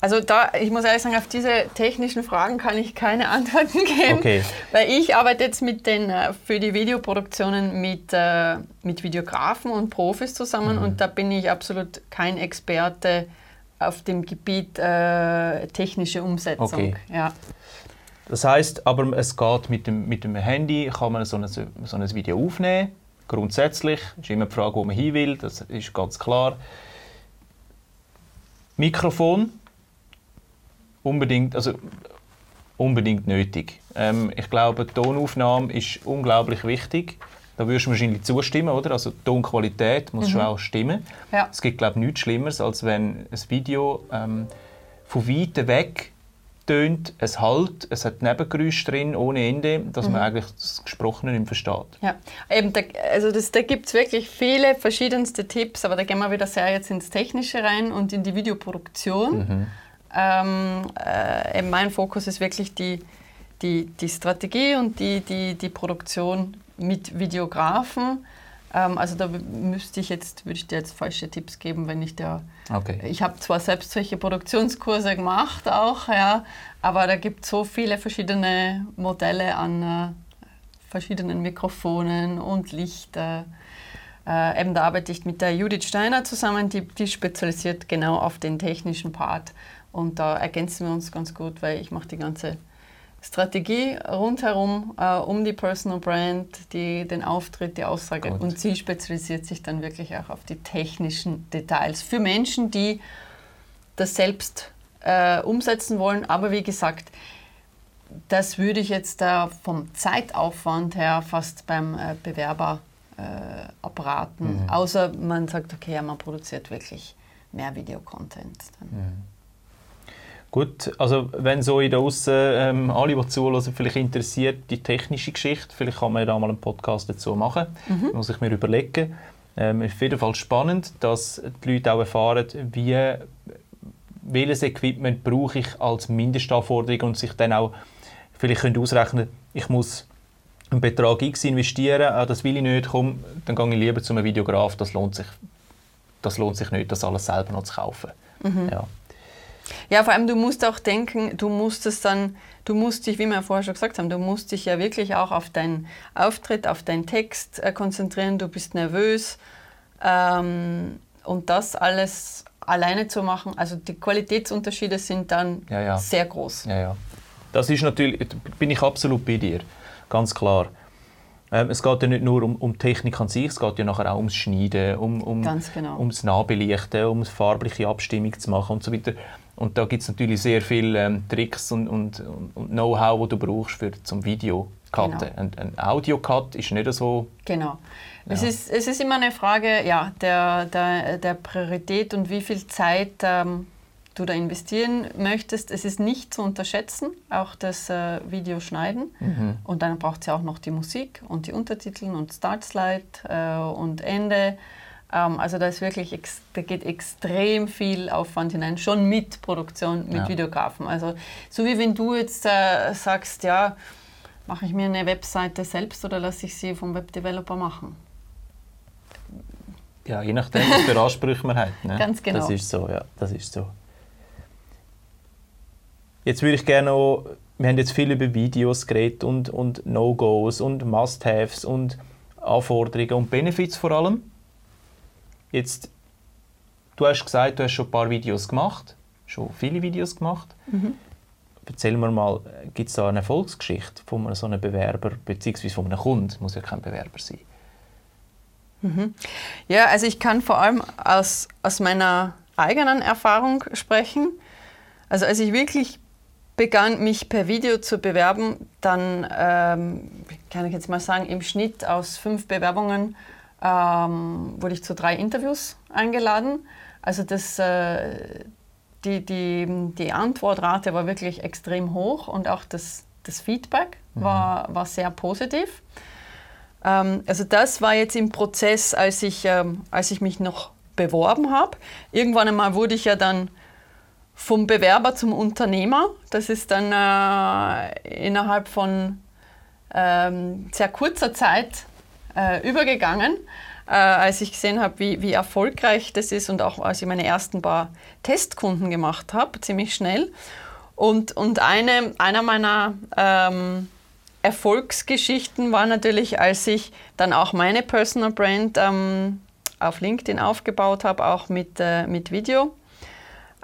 Also da, ich muss ehrlich sagen, auf diese technischen Fragen kann ich keine *laughs* Antworten geben, Okay. weil ich arbeite jetzt mit den, äh, für die Videoproduktionen mit, äh, mit Videografen und Profis zusammen Mhm. und da bin ich absolut kein Experte auf dem Gebiet äh, technische Umsetzung. Okay. Ja. Das heißt, aber es geht mit dem, mit dem Handy, kann man so ein, so ein Video aufnehmen. Grundsätzlich ist immer die Frage, wo man hin will, das ist ganz klar. Mikrofon unbedingt, also unbedingt nötig. Ähm, ich glaube, Tonaufnahme ist unglaublich wichtig. Da würdest du wahrscheinlich zustimmen, oder? Also die Tonqualität muss schon auch stimmen. Ja. Es gibt, glaube ich, nichts Schlimmeres, als wenn ein Video ähm, von weit weg tönt, es halt, es hat Nebengeräusche drin, ohne Ende, dass man eigentlich das Gesprochene nicht versteht. Ja, eben, da, also das, da gibt es wirklich viele verschiedenste Tipps, aber da gehen wir wieder sehr jetzt ins Technische rein und in die Videoproduktion. Ähm, äh, eben mein Fokus ist wirklich die, die, die Strategie und die, die, die Produktion mit Videografen. Ähm, also da müsste ich jetzt, würde ich dir jetzt falsche Tipps geben, wenn ich da Okay. ich habe zwar selbst solche Produktionskurse gemacht auch, ja, aber da gibt es so viele verschiedene Modelle an äh, verschiedenen Mikrofonen und Lichter. Äh, eben da arbeite ich mit der Judith Steiner zusammen, die, die spezialisiert genau auf den technischen Part. Und da ergänzen wir uns ganz gut, weil ich mache die ganze Strategie rundherum äh, um die Personal Brand, die, den Auftritt, die Aussage. Gut. Und sie spezialisiert sich dann wirklich auch auf die technischen Details für Menschen, die das selbst äh, umsetzen wollen. Aber wie gesagt, das würde ich jetzt da vom Zeitaufwand her fast beim äh, Bewerber äh, abraten. Außer man sagt, okay, ja, man produziert wirklich mehr Videocontent. Dann. Gut, also wenn so in der Aussen ähm, alle, die zuhören, vielleicht interessiert die technische Geschichte, vielleicht kann man da mal einen Podcast dazu machen, muss ich mir überlegen. Ähm, ist auf jeden Fall spannend, dass die Leute auch erfahren, wie, welches Equipment brauche ich als Mindestanforderung und sich dann auch vielleicht können ausrechnen ich muss einen Betrag X investieren, ah, das will ich nicht, komm, dann gehe ich lieber zu einem Videograf, das lohnt sich, das lohnt sich nicht, das alles selber noch zu kaufen. Ja. Ja, vor allem du musst auch denken, du musst es dann, du musst dich, wie wir ja vorher schon gesagt haben, du musst dich ja wirklich auch auf deinen Auftritt, auf deinen Text äh, konzentrieren, du bist nervös ähm, und das alles alleine zu machen, also die Qualitätsunterschiede sind dann Ja, ja. sehr groß. Ja, ja. Das ist natürlich, bin ich absolut bei dir, ganz klar. Ähm, es geht ja nicht nur um, um Technik an sich, es geht ja nachher auch ums Schneiden, um, um, genau. ums Nahbelichten, um farbliche Abstimmung zu machen und so weiter. Und da gibt es natürlich sehr viele ähm, Tricks und, und, und Know-how, die du brauchst für zum Video cutten. Genau. Ein, ein Audio-Cut ist nicht so... Genau. Es, Ja. ist, es ist immer eine Frage ja, der, der, der Priorität und wie viel Zeit ähm, du da investieren möchtest. Es ist nicht zu unterschätzen, auch das äh, Video schneiden. Und dann braucht es ja auch noch die Musik und die Untertitel und Startslide äh, und Ende. Ähm, also da ist wirklich, da geht extrem viel Aufwand hinein, schon mit Produktion, mit Ja. Videografen. Also so wie wenn du jetzt äh, sagst, ja, mache ich mir eine Webseite selbst oder lasse ich sie vom Webdeveloper machen? Ja, je nachdem, was für *laughs* Ansprüche man hat. Ne? Ganz genau. Das ist so, ja. Das ist so. Jetzt würde ich gerne noch, wir haben jetzt viel über Videos geredet und, und No-Gos und Must-Haves und Anforderungen und Benefits vor allem. Jetzt, du hast gesagt, du hast schon ein paar Videos gemacht, schon viele Videos gemacht. Erzähl mir mal, gibt es da eine Erfolgsgeschichte von einem so einem Bewerber bzw. von einem Kunden? Muss ja kein Bewerber sein. Ja, also ich kann vor allem aus, aus meiner eigenen Erfahrung sprechen. Also als ich wirklich begann, mich per Video zu bewerben, dann ähm, kann ich jetzt mal sagen, im Schnitt aus fünf Bewerbungen ähm, wurde ich zu drei Interviews eingeladen. Also das, äh, die, die, die Antwortrate war wirklich extrem hoch und auch das, das Feedback war, war sehr positiv. Ähm, also das war jetzt im Prozess, als ich, ähm, als ich mich noch beworben habe. Irgendwann einmal wurde ich ja dann vom Bewerber zum Unternehmer. Das ist dann äh, innerhalb von ähm, sehr kurzer Zeit äh, übergegangen. äh, als ich gesehen habe, wie, wie erfolgreich das ist und auch als ich meine ersten paar Testkunden gemacht habe, ziemlich schnell. Und, und eine, einer meiner ähm, Erfolgsgeschichten war natürlich, als ich dann auch meine Personal Brand ähm, auf LinkedIn aufgebaut habe, auch mit, äh, mit Video.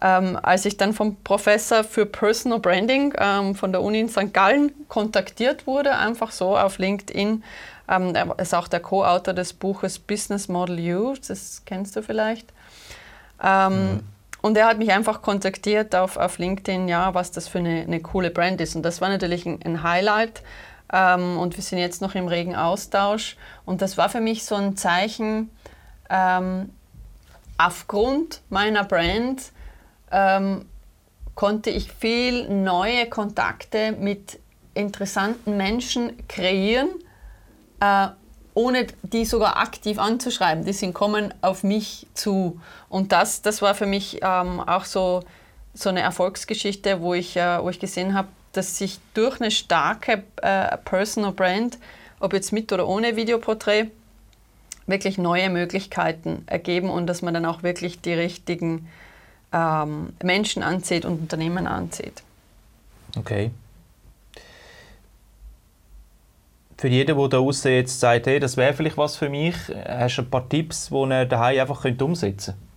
Ähm, als ich dann vom Professor für Personal Branding ähm, von der Uni in St. Gallen kontaktiert wurde, einfach so auf LinkedIn. Ähm, er ist auch der Co-Autor des Buches Business Model U, das kennst du vielleicht. Mhm. Und er hat mich einfach kontaktiert auf, auf LinkedIn, ja, was das für eine, eine coole Brand ist. Und das war natürlich ein, ein Highlight. Ähm, und wir sind jetzt noch im regen Austausch. Und das war für mich so ein Zeichen, ähm, aufgrund meiner Brand ähm, konnte ich viel neue Kontakte mit interessanten Menschen kreieren, äh, ohne die sogar aktiv anzuschreiben. Die sind kommen auf mich zu. Und das, das war für mich ähm, auch so, so eine Erfolgsgeschichte, wo ich, äh, wo ich gesehen habe, dass sich durch eine starke äh, Personal Brand, ob jetzt mit oder ohne Videoporträt, wirklich neue Möglichkeiten ergeben und dass man dann auch wirklich die richtigen ähm, Menschen anzieht und Unternehmen anzieht. Okay. Für jeden, der da draußen jetzt sagt, hey, das wäre vielleicht was für mich, hast du ein paar Tipps, die er daheim einfach umsetzen könnte?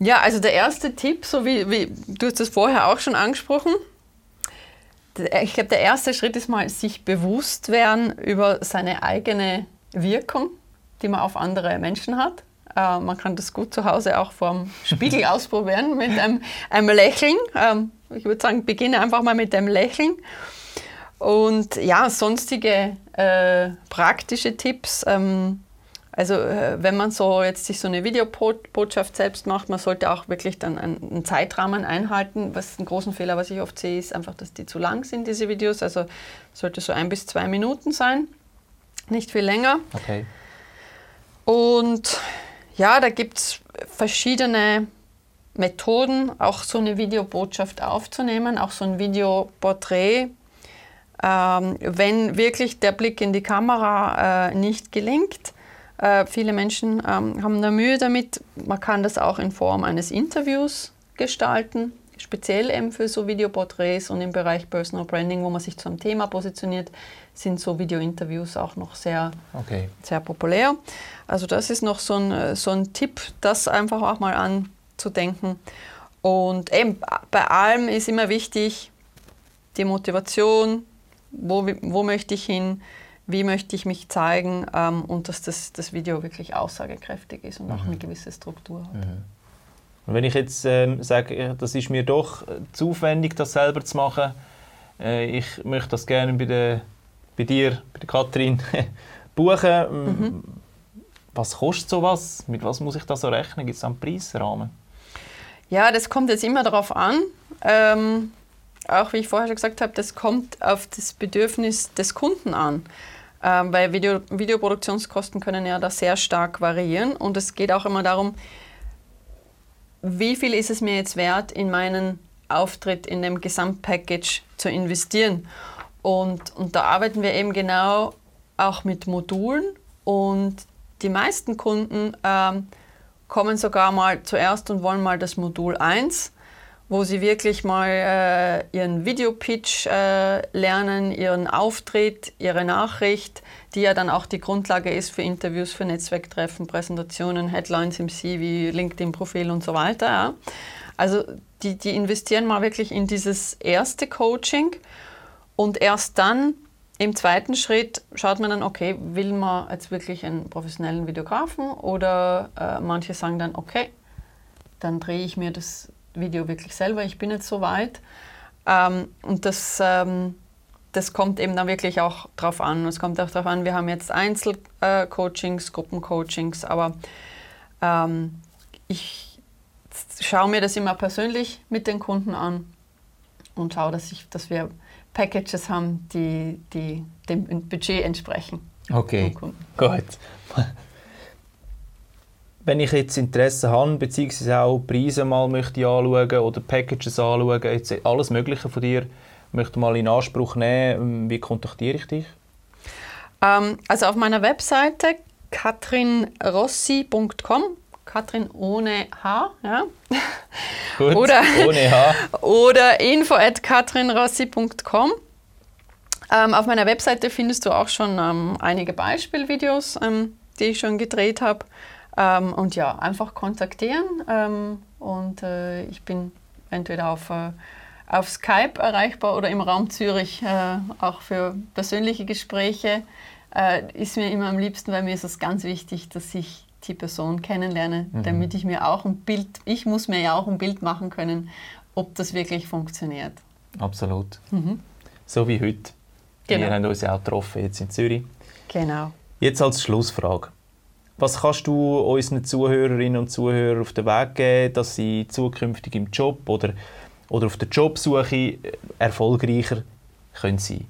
Ja, also der erste Tipp, so wie, wie du hast das vorher auch schon angesprochen, ich glaube, der erste Schritt ist mal, sich bewusst werden über seine eigene Wirkung, die man auf andere Menschen hat. Äh, man kann das gut zu Hause auch vorm Spiegel *laughs* ausprobieren mit einem, einem Lächeln. Ähm, ich würde sagen, beginne einfach mal mit dem Lächeln. Und ja, sonstige äh, praktische Tipps. Ähm, also äh, wenn man so jetzt sich so eine Videobotschaft selbst macht, man sollte auch wirklich dann einen, einen Zeitrahmen einhalten. Was ein großen Fehler, was ich oft sehe, ist einfach, dass die zu lang sind, diese Videos. Also sollte so ein bis zwei Minuten sein, nicht viel länger. Okay. Und ja, da gibt es verschiedene Methoden, auch so eine Videobotschaft aufzunehmen, auch so ein Videoporträt. Ähm, wenn wirklich der Blick in die Kamera äh, nicht gelingt, äh, viele Menschen ähm, haben da Mühe damit. Man kann das auch in Form eines Interviews gestalten, speziell eben für so Videoporträts und im Bereich Personal Branding, wo man sich zum Thema positioniert, sind so Videointerviews auch noch sehr, okay. sehr populär. Also das ist noch so ein, so ein Tipp, das einfach auch mal anzudenken. Und eben bei allem ist immer wichtig die Motivation, wo, wo möchte ich hin, wie möchte ich mich zeigen ähm, und dass das, das Video wirklich aussagekräftig ist und mhm. auch eine gewisse Struktur hat. Mhm. Und wenn ich jetzt ähm, sage, das ist mir doch zu aufwendig, das selber zu machen, äh, ich möchte das gerne bei, der, bei dir, bei der Kathrin, *laughs* buchen. Mhm. Was kostet sowas? Mit was muss ich da so rechnen? Gibt es einen Preisrahmen? Ja, das kommt jetzt immer darauf an. Ähm, auch wie ich vorher schon gesagt habe, das kommt auf das Bedürfnis des Kunden an. Ähm, weil Video, Videoproduktionskosten können ja da sehr stark variieren. Und es geht auch immer darum, wie viel ist es mir jetzt wert, in meinen Auftritt in dem Gesamtpackage zu investieren. Und, und da arbeiten wir eben genau auch mit Modulen und die meisten Kunden ähm, kommen sogar mal zuerst und wollen mal das Modul 1, wo sie wirklich mal äh, ihren Videopitch äh, lernen, ihren Auftritt, ihre Nachricht, die ja dann auch die Grundlage ist für Interviews, für Netzwerktreffen, Präsentationen, Headlines im CV, LinkedIn-Profil und so weiter. Ja. Also die, die investieren mal wirklich in dieses erste Coaching und erst dann im zweiten Schritt schaut man dann, okay, will man jetzt wirklich einen professionellen Videografen oder äh, manche sagen dann, okay, dann drehe ich mir das Video wirklich selber, ich bin jetzt so weit. Ähm, und das, ähm, das kommt eben dann wirklich auch drauf an. Es kommt auch darauf an, wir haben jetzt Einzelcoachings, Gruppencoachings, aber ähm, ich schaue mir das immer persönlich mit den Kunden an und schaue, dass, ich, dass wir Packages haben, die, die dem Budget entsprechen. Okay, gut. *laughs* Wenn ich jetzt Interesse habe, beziehungsweise auch Preise mal möchte anschauen oder Packages anschauen, jetzt alles Mögliche von dir möchte mal in Anspruch nehmen, wie kontaktiere ich dich? Ähm, also auf meiner Webseite katrinrossi.com. Katrin ohne H, ja. Gut, Oder- ohne H. Oder info at katrinrossi.com. Ähm, auf meiner Webseite findest du auch schon ähm, einige Beispielvideos, ähm, die ich schon gedreht habe. Ähm, und ja, einfach kontaktieren. Ähm, und äh, ich bin entweder auf, äh, auf Skype erreichbar oder im Raum Zürich äh, auch für persönliche Gespräche. Äh, ist mir immer am liebsten, weil mir ist es ganz wichtig, dass ich die Person kennenlerne, damit ich mir auch ein Bild, ich muss mir ja auch ein Bild machen können, ob das wirklich funktioniert. Absolut. So wie heute. Genau. Wir haben uns ja auch getroffen jetzt in Zürich. Genau. Jetzt als Schlussfrage. Was kannst du unseren Zuhörerinnen und Zuhörern auf den Weg geben, dass sie zukünftig im Job oder, oder auf der Jobsuche erfolgreicher können sein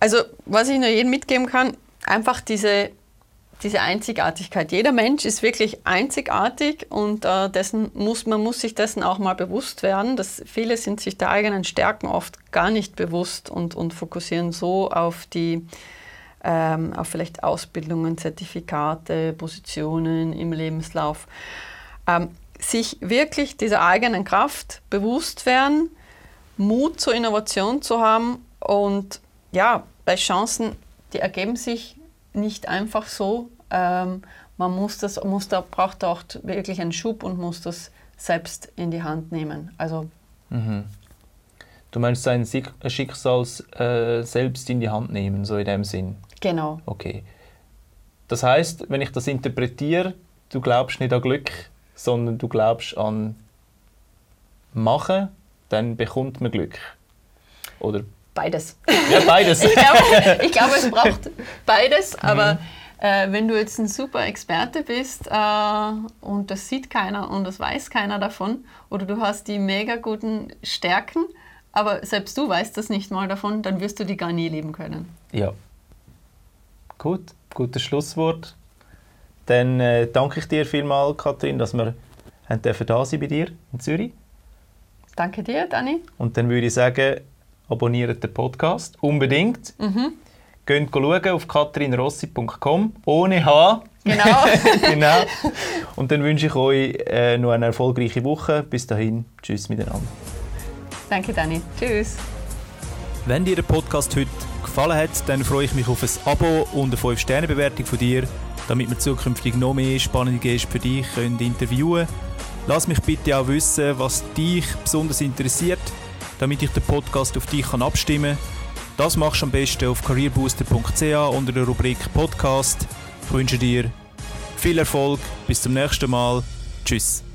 Also, was ich nur jedem mitgeben kann, einfach diese, diese Einzigartigkeit. Jeder Mensch ist wirklich einzigartig und äh, dessen muss, man muss sich dessen auch mal bewusst werden. Dass viele sind sich der eigenen Stärken oft gar nicht bewusst und, und fokussieren so auf die ähm, auf vielleicht Ausbildungen, Zertifikate, Positionen im Lebenslauf. Ähm, sich wirklich dieser eigenen Kraft bewusst werden, Mut zur Innovation zu haben und ja, bei Chancen, die ergeben sich nicht einfach so. Ähm, man muss das, muss da, braucht auch wirklich einen Schub und muss das selbst in die Hand nehmen. Also Du meinst sein Schicksal äh, selbst in die Hand nehmen, so in dem Sinn? genau, Okay. Das heißt, wenn ich das interpretiere, du glaubst nicht an Glück, sondern du glaubst an Machen, dann bekommt man Glück. Oder beides. ja, beides. *laughs* ich, glaube, ich glaube, es braucht beides, aber äh, wenn du jetzt ein super Experte bist äh, und das sieht keiner und das weiß keiner davon, oder du hast die mega guten Stärken, aber selbst du weißt das nicht mal davon, dann wirst du die gar nie leben können. Ja. Gut, gutes Schlusswort. Dann äh, danke ich dir vielmals, Kathrin, dass wir haben da sein bei dir in Zürich. Danke dir, Dani. Und dann würde ich sagen, abonniert den Podcast unbedingt. Geht schauen auf katrinrossi.com ohne H. Genau. *laughs* genau. Und dann wünsche ich euch äh, noch eine erfolgreiche Woche. Bis dahin, tschüss miteinander. Danke, Dani. Tschüss. Wenn dir der Podcast heute gefallen hat, dann freue ich mich auf ein Abo und eine 5-Sterne-Bewertung von dir, damit wir zukünftig noch mehr spannende Gäste für dich können interviewen können. Lass mich bitte auch wissen, was dich besonders interessiert, damit ich den Podcast auf dich kann abstimmen kann. Das machst du am besten auf careerbooster.ch unter der Rubrik Podcast. Ich wünsche dir viel Erfolg, bis zum nächsten Mal. Tschüss.